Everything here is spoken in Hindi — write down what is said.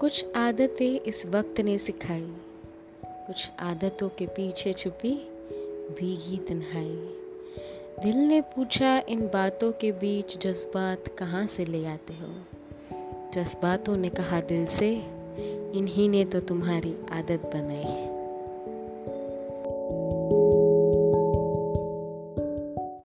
कुछ आदतें इस वक्त ने सिखाई, कुछ आदतों के पीछे छुपी भीगी तन्हाई। दिल ने पूछा, इन बातों के बीच जज्बात कहाँ से ले आते हो? जज्बातों ने कहा, दिल से, इन्हीं ने तो तुम्हारी आदत बनाई है।